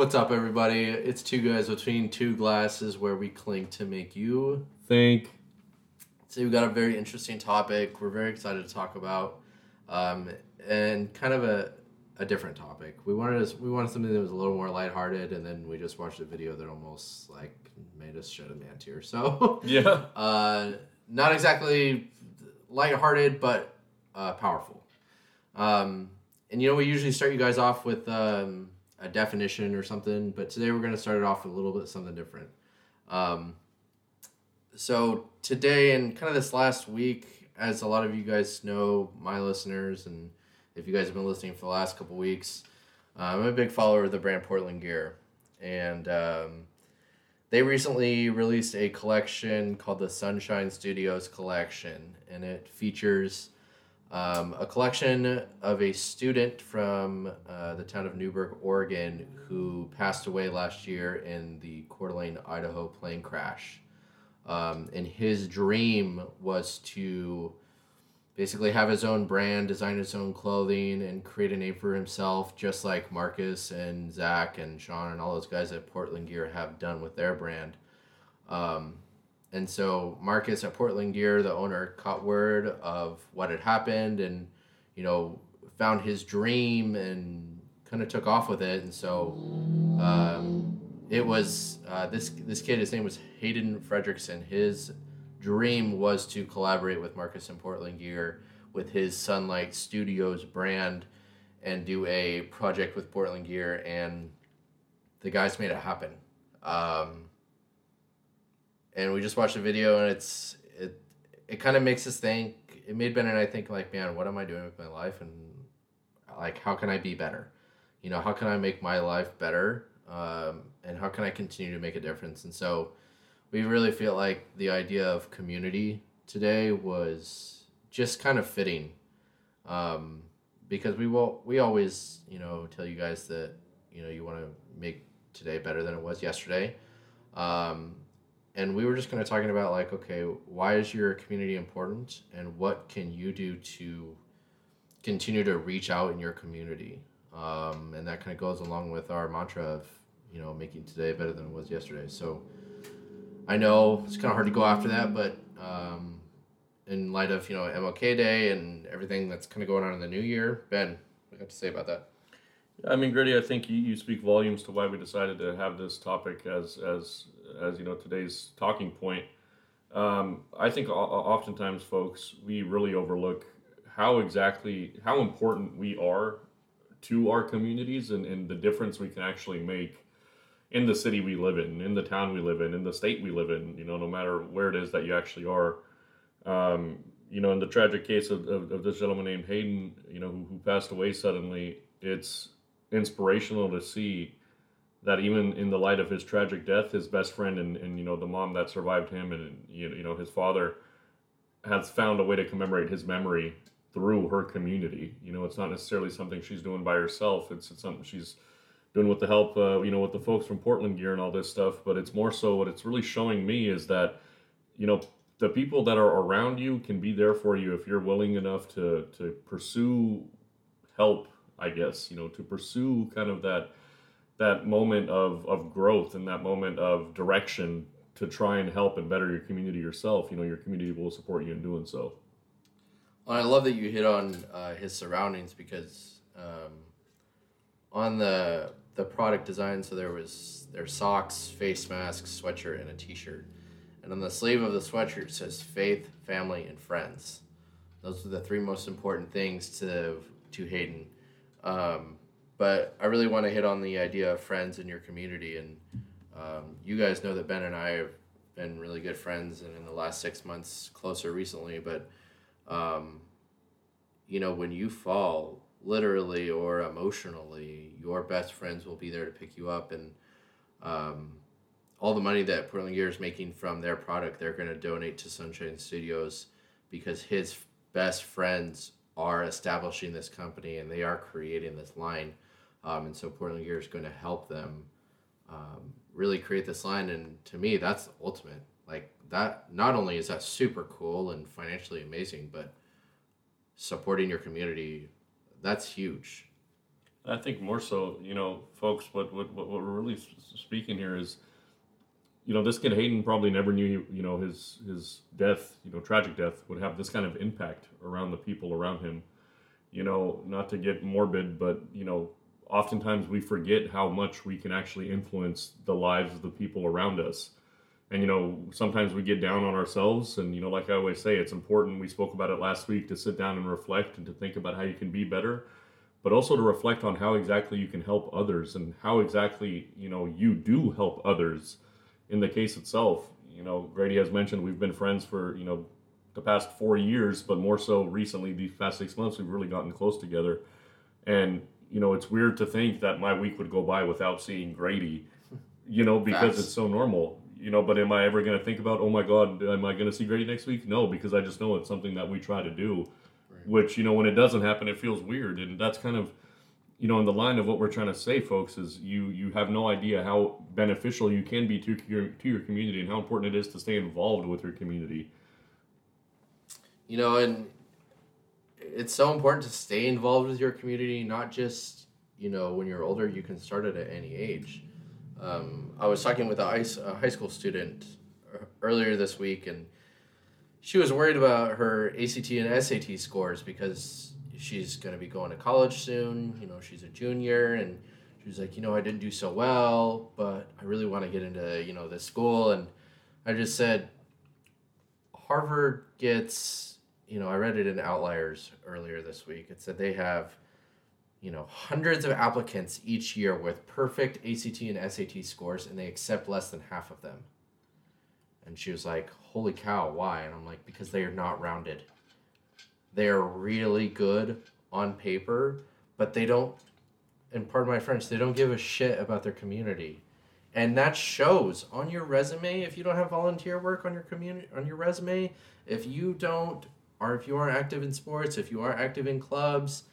What's up, everybody? It's two guys between two glasses where we clink to make you think. So we've got a very interesting topic. We're very excited to talk about, um, and kind of a, a different topic. We wanted us, we wanted something that was a little more lighthearted, and then we just watched a video that almost like made us shed a man tear. So Yeah. uh, not exactly lighthearted, but uh, powerful. Um, and you know, we usually start you guys off with um, a definition or something, but today we're going to start it off with a little bit something different. Um, so today and kind of this last week, as a lot of you guys know, my listeners, and if you guys have been listening for the last couple weeks, uh, I'm a big follower of the brand Portland Gear, and um, they recently released a collection called the Sunshine Studios Collection, and it features um, a collection of a student from uh, the town of Newberg, Oregon, who passed away last year in the Coeur d'Alene, Idaho plane crash. Um, and his dream was to basically have his own brand, design his own clothing, and create a name for himself, just like Marcus and Zach and Sean and all those guys at Portland Gear have done with their brand. Um, and so Marcus at Portland Gear, the owner, caught word of what had happened and, you know, found his dream and kind of took off with it. And so um, it was uh, this this kid. His name was Hayden Fredrickson. His dream was to collaborate with Marcus and Portland Gear with his Sunlight Studios brand and do a project with Portland Gear, and the guys made it happen. Um, and we just watched the video, and it's it it kind of makes us think. It made Ben and I think like, man, what am I doing with my life, and like, how can I be better? You know, how can I make my life better? Um, and how can I continue to make a difference? And so, we really feel like the idea of community today was just kind of fitting, um, because we will we always you know tell you guys that you know you want to make today better than it was yesterday. Um, and we were just kind of talking about like okay why is your community important? And what can you do to continue to reach out in your community? Um, and that kind of goes along with our mantra of you know making today better than it was yesterday. So i know it's kind of hard to go after that but um, in light of you know mlk day and everything that's kind of going on in the new year ben what do you have to say about that? I mean, Grady, I think you, you speak volumes to why we decided to have this topic as as as you know today's talking point. Um, I think oftentimes, folks, we really overlook how exactly how important we are to our communities and, and the difference we can actually make in the city we live in, in the town we live in, in the state we live in. You know, no matter where it is that you actually are. Um, you know, in the tragic case of, of, of this gentleman named Hayden, you know, who, who passed away suddenly, it's inspirational to see that even in the light of his tragic death, his best friend and, and you know the mom that survived him and you know his father has found a way to commemorate his memory through her community. You know, it's not necessarily something she's doing by herself. It's, it's something she's doing with the help, uh, you know, with the folks from Portland Gear and all this stuff. But it's more so what it's really showing me is that, you know, the people that are around you can be there for you if you're willing enough to to pursue help I guess, you know, to pursue kind of that that moment of, of growth and that moment of direction to try and help and better your community yourself. You know, your community will support you in doing so. Well, I love that you hit on uh, his surroundings because um, on the the product design, so there was their socks, face masks, sweatshirt, and a T-shirt, and on the sleeve of the sweatshirt says faith, family, and friends. Those are the three most important things to to Hayden. Um, but I really want to hit on the idea of friends in your community, and um, you guys know that Ben and I have been really good friends, and in the last six months, closer recently. But um, you know, when you fall, literally or emotionally, your best friends will be there to pick you up, and um, all the money that Portland Gear is making from their product, they're going to donate to Sunshine Studios because his best friends are establishing this company and they are creating this line. Um, and so Portland Gear is going to help them um, really create this line. And to me, that's ultimate. Like that, not only is that super cool and financially amazing, but supporting your community, that's huge. I think more so, you know, folks, what, what, what we're really speaking here is, you know, this kid Hayden probably never knew, you know, his his death, you know, tragic death would have this kind of impact around the people around him. You know, not to get morbid, but you know, oftentimes we forget how much we can actually influence the lives of the people around us. And you know, sometimes we get down on ourselves, and you know, like I always say, it's important. We spoke about it last week to sit down and reflect and to think about how you can be better but also to reflect on how exactly you can help others and how exactly you know you do help others in the case itself you know grady has mentioned we've been friends for you know the past four years but more so recently these past six months we've really gotten close together and you know it's weird to think that my week would go by without seeing grady you know because it's so normal you know but am i ever going to think about oh my god am i going to see grady next week? No because i just know it's something that we try to do which you know when it doesn't happen it feels weird and that's kind of you know in the line of what we're trying to say folks is you you have no idea how beneficial you can be to your to your community and how important it is to stay involved with your community. You know and it's so important to stay involved with your community not just you know when you're older you can start it at any age um, i was talking with a high school student earlier this week and she was worried about her ACT and SAT scores because she's going to be going to college soon. You know, she's a junior, and she was like, you know, I didn't do so well, but I really want to get into you know this school. And I just said, Harvard gets, you know, I read it in Outliers earlier this week. It said they have, you know, hundreds of applicants each year with perfect ACT and SAT scores, and they accept less than half of them. And she was like, holy cow, why? And I'm like, because they are not rounded. They are really good on paper, but they don't, and pardon my French, they don't give a shit about their community. And that shows on your resume if you don't have volunteer work on your community on your resume, if you don't or if you aren't active in sports, if you aren't active in clubs,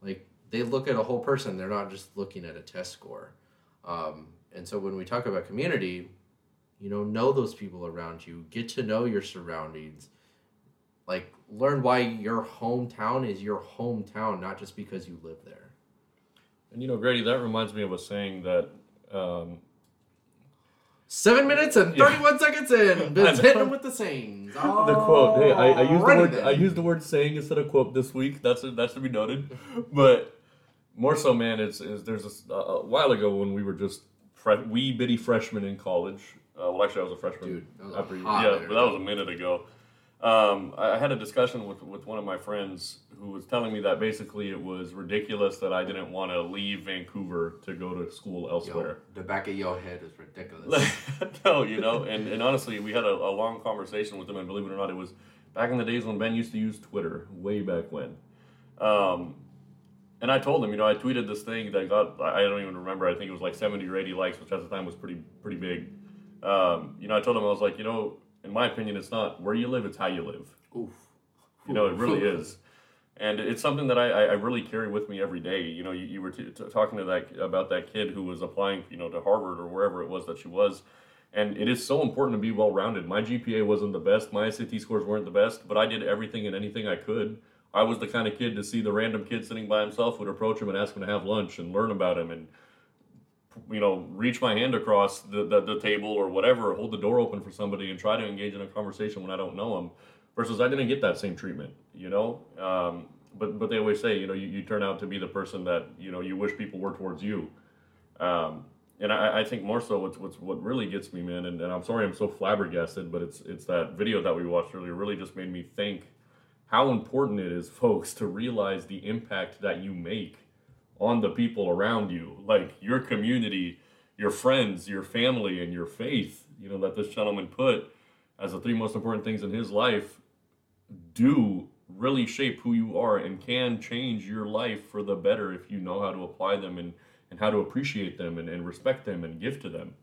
like they look at a whole person, they're not just looking at a test score. Um, and so when we talk about community, you know know those people around you. Get to know your surroundings. Like learn why your hometown is your hometown not just because you live there. And you know grady that reminds me of a saying that um, Seven minutes and thirty-one yeah. seconds in. Been hitting them with the sayings. Oh, the quote. Hey, I, I used the word. Then. I used the word saying instead of quote this week. That's that's to be noted. but more so, man, it's, is there's a, a, while ago when we were just fre- wee bitty freshmen in college. Uh, well, actually, I was a freshman. Dude, was after, yeah, but that was a minute ago. Um, I had a discussion with, with one of my friends who was telling me that basically it was ridiculous that I didn't want to leave Vancouver to go to school elsewhere. Yo, the back of your head is ridiculous. no, you know, and, and honestly, we had a, a, long conversation with him, and believe it or not, it was back in the days when Ben used to use Twitter, way back when. Um, and I told him, you know, I tweeted this thing that got, I don't even remember, I think it was like 70 or 80 likes, which at the time was pretty pretty big. Um, you know, I told him I was like, you know, in my opinion, it's not where you live; it's how you live. Oof. You know, it really is, and it's something that I, I really carry with me every day. You know, you, you were t- t- talking to that about that kid who was applying, you know, to Harvard or wherever it was that she was, and it is so important to be well rounded. My GPA wasn't the best, my SAT scores weren't the best, but I did everything and anything I could. I was the kind of kid to see the random kid sitting by himself would approach him and ask him to have lunch and learn about him and you know, reach my hand across the, the, the, table or whatever, hold the door open for somebody and try to engage in a conversation when I don't know them. Versus I didn't get that same treatment, you know. Um, but but they always say, you know, you, you turn out to be the person that you know you wish people were towards you. Um, and I, I think more so what's, what's what really gets me, man. And, and I'm sorry I'm so flabbergasted, but it's it's that video that we watched earlier really just made me think how important it is, folks, to realize the impact that you make on the people around you, like your community, your friends, your family, and your faith, you know, that this gentleman put as the three most important things in his life do really shape who you are and can change your life for the better if you know how to apply them and, and how to appreciate them and, and respect them and give to them.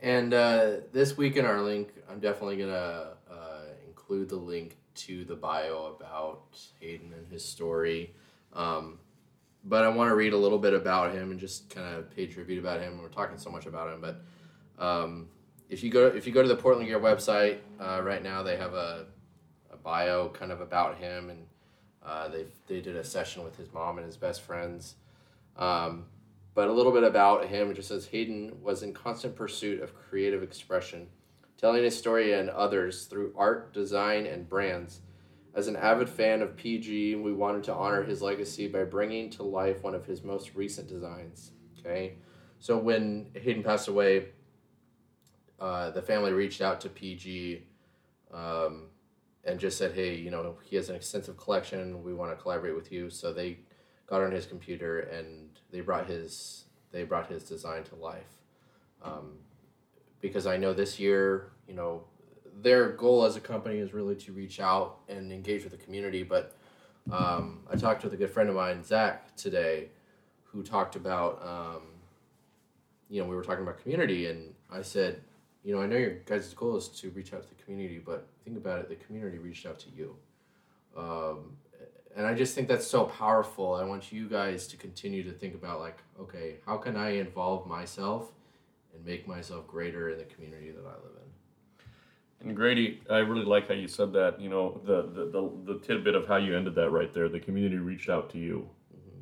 And uh, this week in our link, I'm definitely going to uh, include the link to the bio about Hayden and his story. Um, but I want to read a little bit about him and just kind of pay tribute about him. We're talking so much about him, but um, if you go if you go to the Portland Gear website uh, right now, they have a, a bio kind of about him, and uh, they they did a session with his mom and his best friends. Um, but a little bit about him it just says Hayden was in constant pursuit of creative expression, telling his story and others through art, design, and brands. As an avid fan of PG, we wanted to honor his legacy by bringing to life one of his most recent designs. Okay, so when Hayden passed away, uh, the family reached out to PG um, and just said, "Hey, you know, he has an extensive collection. We want to collaborate with you." So they got on his computer and they brought his they brought his design to life. Um, because I know this year, you know, their goal as a company is really to reach out and engage with the community. But um, I talked with a good friend of mine, Zach, today, who talked about, um, you know, we were talking about community, and I said, you know, I know your guys' goal is to reach out to the community, but think about it, the community reached out to you. Um, and I just think that's so powerful. I want you guys to continue to think about, like, okay, how can I involve myself and make myself greater in the community that I live in? And Grady, I really like how you said that. You know, the the, the, the tidbit of how you ended that right there. The community reached out to you. Mm-hmm.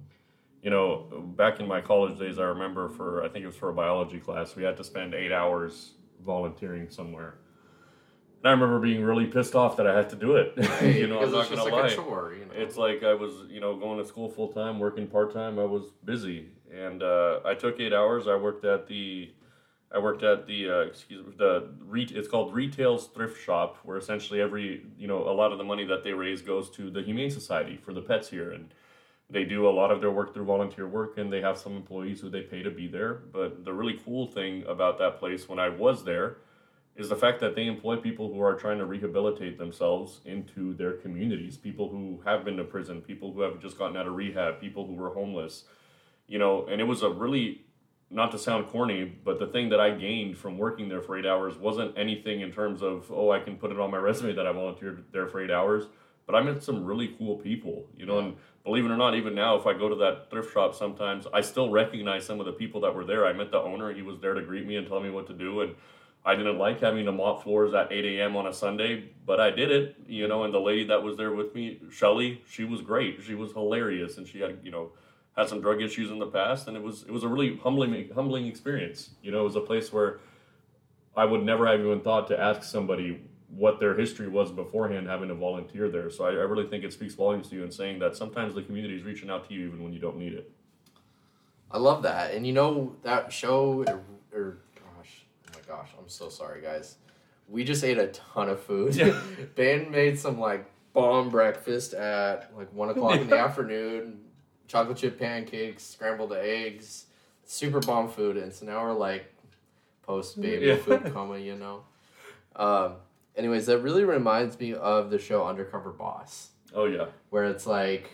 You know, back in my college days, I remember for I think it was for a biology class, we had to spend eight hours volunteering somewhere. And I remember being really pissed off that I had to do it. Right, you know, I'm not it's gonna like lie. chore, you know? It's like I was, you know, going to school full time, working part time. I was busy, and uh, I took eight hours. I worked at the, I worked at the, uh, excuse me, the re- It's called ReTails Thrift Shop, where essentially every, you know, a lot of the money that they raise goes to the Humane Society for the pets here, and they do a lot of their work through volunteer work, and they have some employees who they pay to be there. But the really cool thing about that place when I was there is the fact that they employ people who are trying to rehabilitate themselves into their communities people who have been to prison people who have just gotten out of rehab people who were homeless you know and it was a really not to sound corny but the thing that i gained from working there for eight hours wasn't anything in terms of oh i can put it on my resume that i volunteered there for eight hours but i met some really cool people you know and believe it or not even now if i go to that thrift shop sometimes i still recognize some of the people that were there i met the owner he was there to greet me and tell me what to do and I didn't like having to mop floors at 8 a.m. on a Sunday, but I did it, you know. And the lady that was there with me, Shelly, she was great. She was hilarious, and she had, you know, had some drug issues in the past, and it was it was a really humbling humbling experience. You know, it was a place where I would never have even thought to ask somebody what their history was beforehand having to volunteer there. So I, I really think it speaks volumes to you in saying that sometimes the community is reaching out to you even when you don't need it. I love that. And you know, that show, or, or gosh, oh my gosh, I'm so sorry, guys. We just ate a ton of food. Yeah. ben made some like bomb breakfast at like one o'clock in the afternoon, chocolate chip pancakes, scrambled eggs, super bomb food. And so now we're like post baby Yeah. food coma, you know? Um, anyways, that really reminds me of the show Undercover Boss Oh yeah, where it's like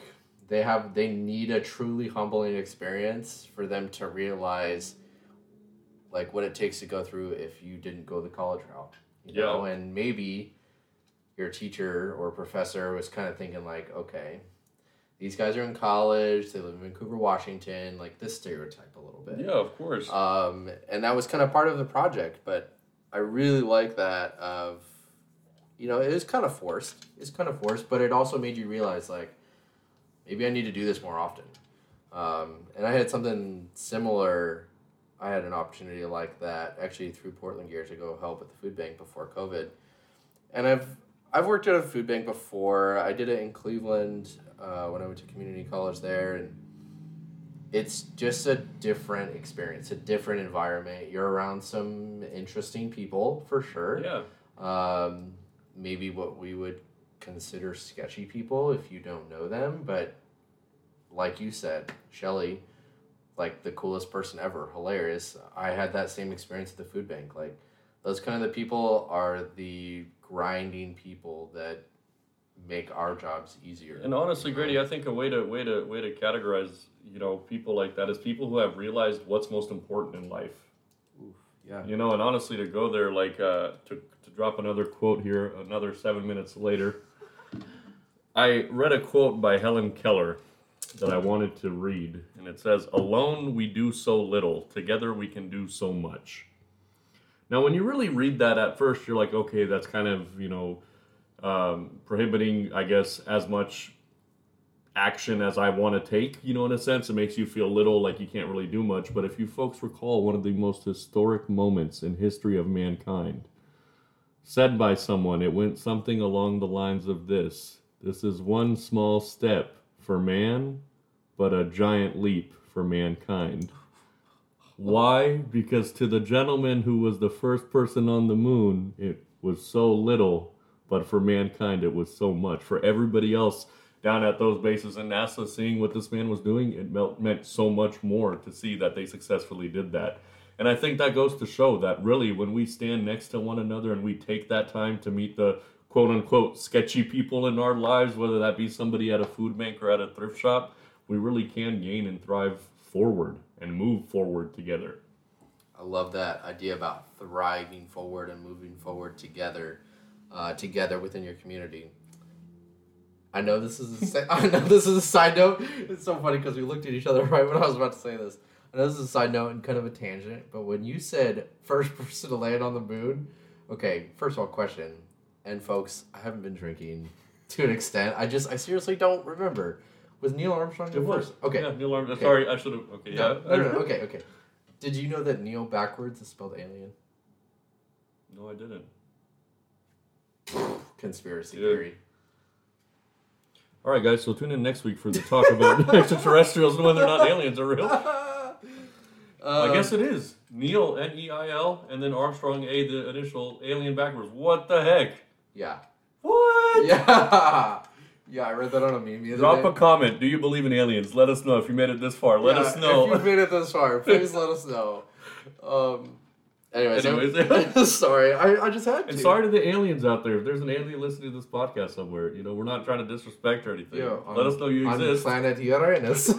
they have they need a truly humbling experience for them to realize like what it takes to go through if you didn't go the college route you Yeah. know and maybe your teacher or professor was kind of thinking like okay these guys are in college they live in vancouver washington like this stereotype a little bit. Yeah, of course. um, and that was kind of part of the project but i really like that of you know it was kind of forced it's kind of forced but it also made you realize like maybe i need to do this more often. Um, and i had something similar i had an opportunity like that actually through portland gear to go help at the food bank before covid. And i've i've worked at a food bank before i did it in cleveland uh, when i went to community college there and it's just a different experience, a different environment. You're around some interesting people for sure. yeah, Um, maybe what we would consider sketchy people if you don't know them, but like you said, Shelly, like the coolest person ever, hilarious. I had that same experience at the food bank. Like those kind of the people are the grinding people that make our jobs easier. And honestly, Grady, I think a way to way to way to categorize you know people like that is people who have realized what's most important in life. Oof, yeah. You know, and honestly, to go there like uh, to to drop another quote here, another seven minutes later. I read a quote by Helen Keller that I wanted to read, and it says, "Alone we do so little; together we can do so much." Now, when you really read that at first, you're like, okay, that's kind of you know um, prohibiting, I guess, as much action as I want to take, you know, in a sense. It makes you feel little, like you can't really do much. But if you folks recall one of the most historic moments in history of mankind, said by someone, it went something along the lines of this This is one small step for man, but a giant leap for mankind. Why? Because to the gentleman who was the first person on the moon, it was so little, but for mankind, it was so much. For everybody else down at those bases in NASA, seeing what this man was doing, it meant, so much more to see that they successfully did that. And I think that goes to show that really, when we stand next to one another and we take that time to meet the quote unquote sketchy people in our lives, whether that be somebody at a food bank or at a thrift shop, we really can gain and thrive forward and move forward together. I love that idea about thriving forward and moving forward together, uh, together within your community. I know this is a I know this is a side note. It's so funny because we looked at each other right when I was about to say this. I know this is a side note and kind of a tangent, but when you said first person to land on the moon, okay, first of all, question, and folks, I haven't been drinking to an extent. I just I seriously don't remember. Was Neil Armstrong was. first? Okay. Yeah, Neil Armstrong. Okay. Sorry, I should have. Okay, yeah. No, no, no, no, okay, okay. Did you know that Neil backwards is spelled alien? No, I didn't. Conspiracy Yeah. theory. All right, guys. So tune in next week for the talk about extraterrestrials and whether or not aliens are real. Uh, I guess it is Neil N E I L and then Armstrong A the initial alien backwards. What the heck? Yeah. What? Yeah. Yeah, I read that on a meme the Drop day. a comment. Do you believe in aliens? Let us know if you made it this far. Let Yeah, us know. If you've made it this far, please let us know. Um, anyways, Anyways. sorry, I, I just had to. and sorry to the aliens out there. If there's an alien listening to this podcast somewhere, you know we're not trying to disrespect or anything. Yeah, Let on- us know you exist. on planet Uranus.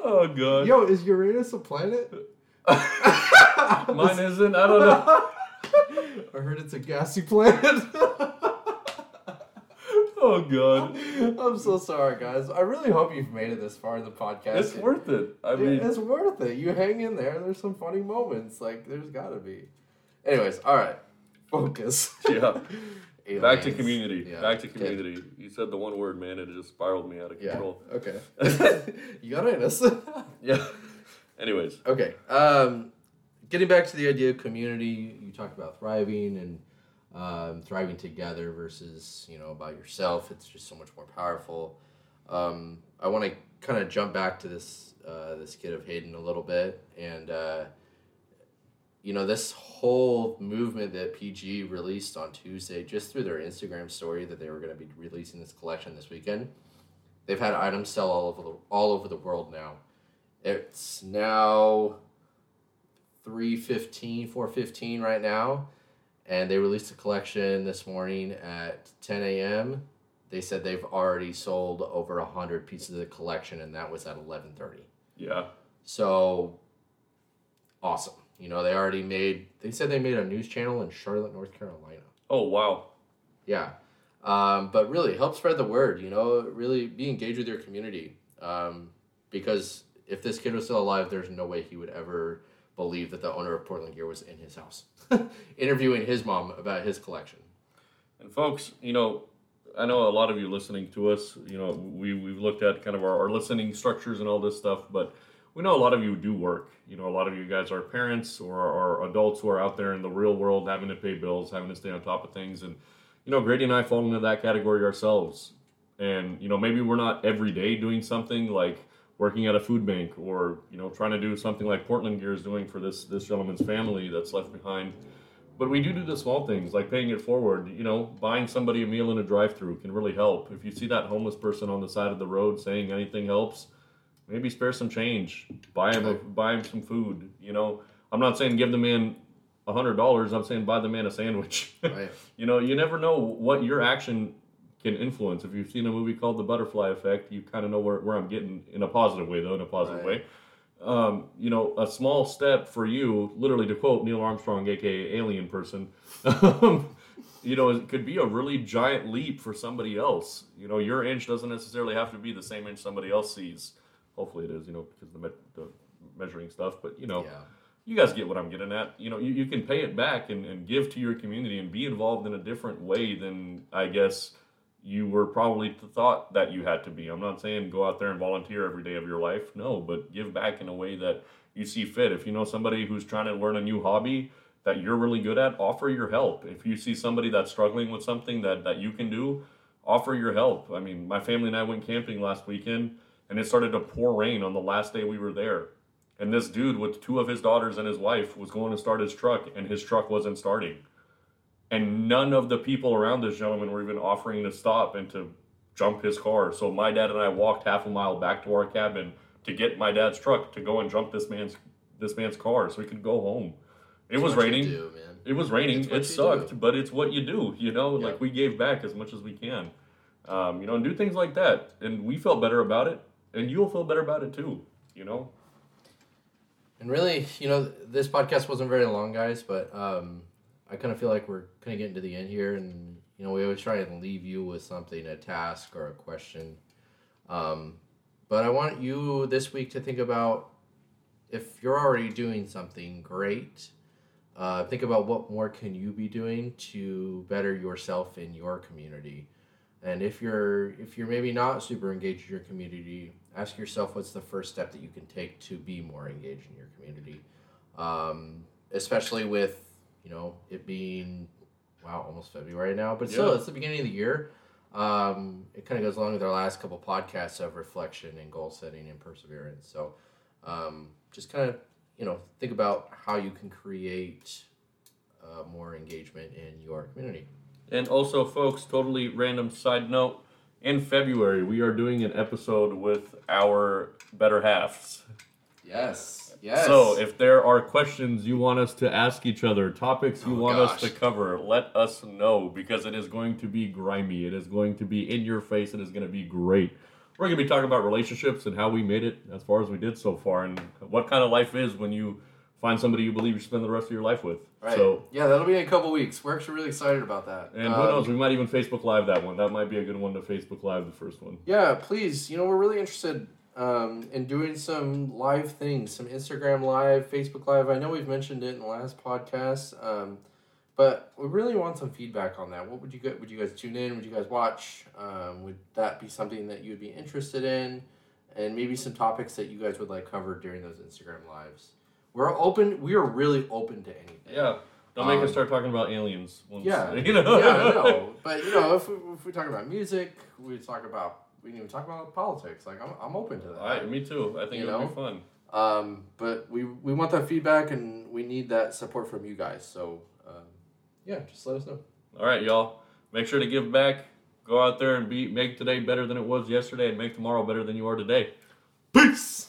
oh god. Yo, is Uranus a planet? Mine isn't. I don't know. I heard it's a gassy planet. Oh god. I'm so sorry, guys. I really hope you've made it this far in the podcast. It's worth it. I Yeah, mean, it's worth it. You hang in there. There's some funny moments. Like there's gotta be. Anyways, all right. Focus. yeah. Back to community. Yeah, Back to community. You said the one word, man, and it just spiraled me out of Yeah. control. Okay. Uranus. Yeah. Anyways, okay. Um, getting back to the idea of community, you talked about thriving and um, thriving together versus you know about yourself. It's just so much more powerful. Um, I want to kind of jump back to this uh, this kid of Hayden a little bit, and uh, you know this whole movement that PG released on Tuesday, just through their Instagram story that they were going to be releasing this collection this weekend. They've had items sell all over the all over the world now. It's now 315, 415 right now. And they released a collection this morning at 10 a.m. They said they've already sold over 100 pieces of the collection, and that was at 1130. yeah. So, awesome. You know, they already made, they said they made a news channel in Charlotte, North Carolina. Oh wow. Yeah. Um, but really, help spread the word, you know, really be engaged with your community. Um, because if this kid was still alive, there's no way he would ever believe that the owner of Portland Gear was in his house, interviewing his mom about his collection. And folks, you know, I know a lot of you listening to us, you know, we, we've looked at kind of our, our listening structures and all this stuff, but we know a lot of you do work. You know, a lot of you guys are parents or are adults who are out there in the real world having to pay bills, having to stay on top of things. And, you know, Grady and I fall into that category ourselves. And, you know, maybe we're not every day doing something like working at a food bank or, you know, trying to do something like Portland Gear is doing for this, this gentleman's family that's left behind. But we do do the small things like paying it forward. You know, buying somebody a meal in a drive-through can really help. If you see that homeless person on the side of the road saying anything helps, maybe spare some change. Buy him a, buy him some food. You know, I'm not saying give the man a hundred dollars. I'm saying buy the man a sandwich. Right. you know, you never know what your action can influence. If you've seen a movie called The Butterfly Effect, you kind of know where, where I'm getting in a positive way, though, in a positive Right. way. Um, you know, a small step for you, literally to quote Neil Armstrong, aka Alien Person, um, you know, it could be a really giant leap for somebody else. You know, your inch doesn't necessarily have to be the same inch somebody else sees. Hopefully it is, you know, because the, me- the measuring stuff. But, you know, Yeah. you guys get what I'm getting at. You know, you, you can pay it back and, and give to your community and be involved in a different way than I guess you were probably thought that you had to be. I'm not saying go out there and volunteer every day of your life. No, but give back in a way that you see fit. If you know somebody who's trying to learn a new hobby that you're really good at, offer your help. If you see somebody that's struggling with something that, that you can do, offer your help. I mean, my family and I went camping last weekend and it started to pour rain on the last day we were there. And this dude with two of his daughters and his wife was going to start his truck and his truck wasn't starting. And none of the people around this gentleman were even offering to stop and to jump his car. So my dad and I walked half a mile back to our cabin to get my dad's truck to go and jump this man's this man's car so we could go home. It was raining. do. It was raining. It sucked, do. but it's what you do. You know, Yeah. like we gave back as much as we can. Um, you know, and do things like that, and we felt better about it, and you'll feel better about it too. You know. And really, you know, this podcast wasn't very long, guys, but um, I kind of feel like we're kind of getting to the end here, and you know, we always try and leave you with something, a task or a question. Um, but I want you this week to think about if you're already doing something great. Uh, think about what more can you be doing to better yourself in your community. And if you're if you're maybe not super engaged in your community, ask yourself what's the first step that you can take to be more engaged in your community. Um, especially with you know it being wow almost February now, but still it's the beginning of the year. Um, it kind of goes along with our last couple podcasts of reflection and goal setting and perseverance. So um, just kind of you know think about how you can create uh, more engagement in your community. And also, folks, totally random side note. In February, we are doing an episode with our better halves. Yes. Yes. So, if there are questions you want us to ask each other, topics you Oh, want us to cover, let us know because it is going to be grimy. It is going to be in your face. It is going to be great. We're going to be talking about relationships and how we made it as far as we did so far, and what kind of life is when you find somebody you believe you spend the rest of your life with. Right. So, yeah, that'll be in a couple weeks. We're actually really excited about that. and who Um, knows, we might even Facebook Live that one. That might be a good one to Facebook Live the first one. Yeah, please. You know, we're really interested um, in doing some live things, some Instagram live, Facebook live. I know we've mentioned it in the last podcast, um, but we really want some feedback on that. What would you get? would you guys tune in? Would you guys watch? Um, would that be something that you would be interested in? And maybe some topics that you guys would like covered during those Instagram lives. We're open. We are really open to anything. Yeah. Don't make Um, us start talking about aliens. Once, Yeah, You know? yeah, I know. But you know, if we, if we talk about music, we talk about we can even talk about politics. Like I'm, I'm open to that. All right, me too. I think You it'll know? be fun. Um, but we we want that feedback and we need that support from you guys. So um, yeah, just let us know. All right, y'all. Make sure to give back. Go out there and be make today better than it was yesterday, and make tomorrow better than you are today. Peace.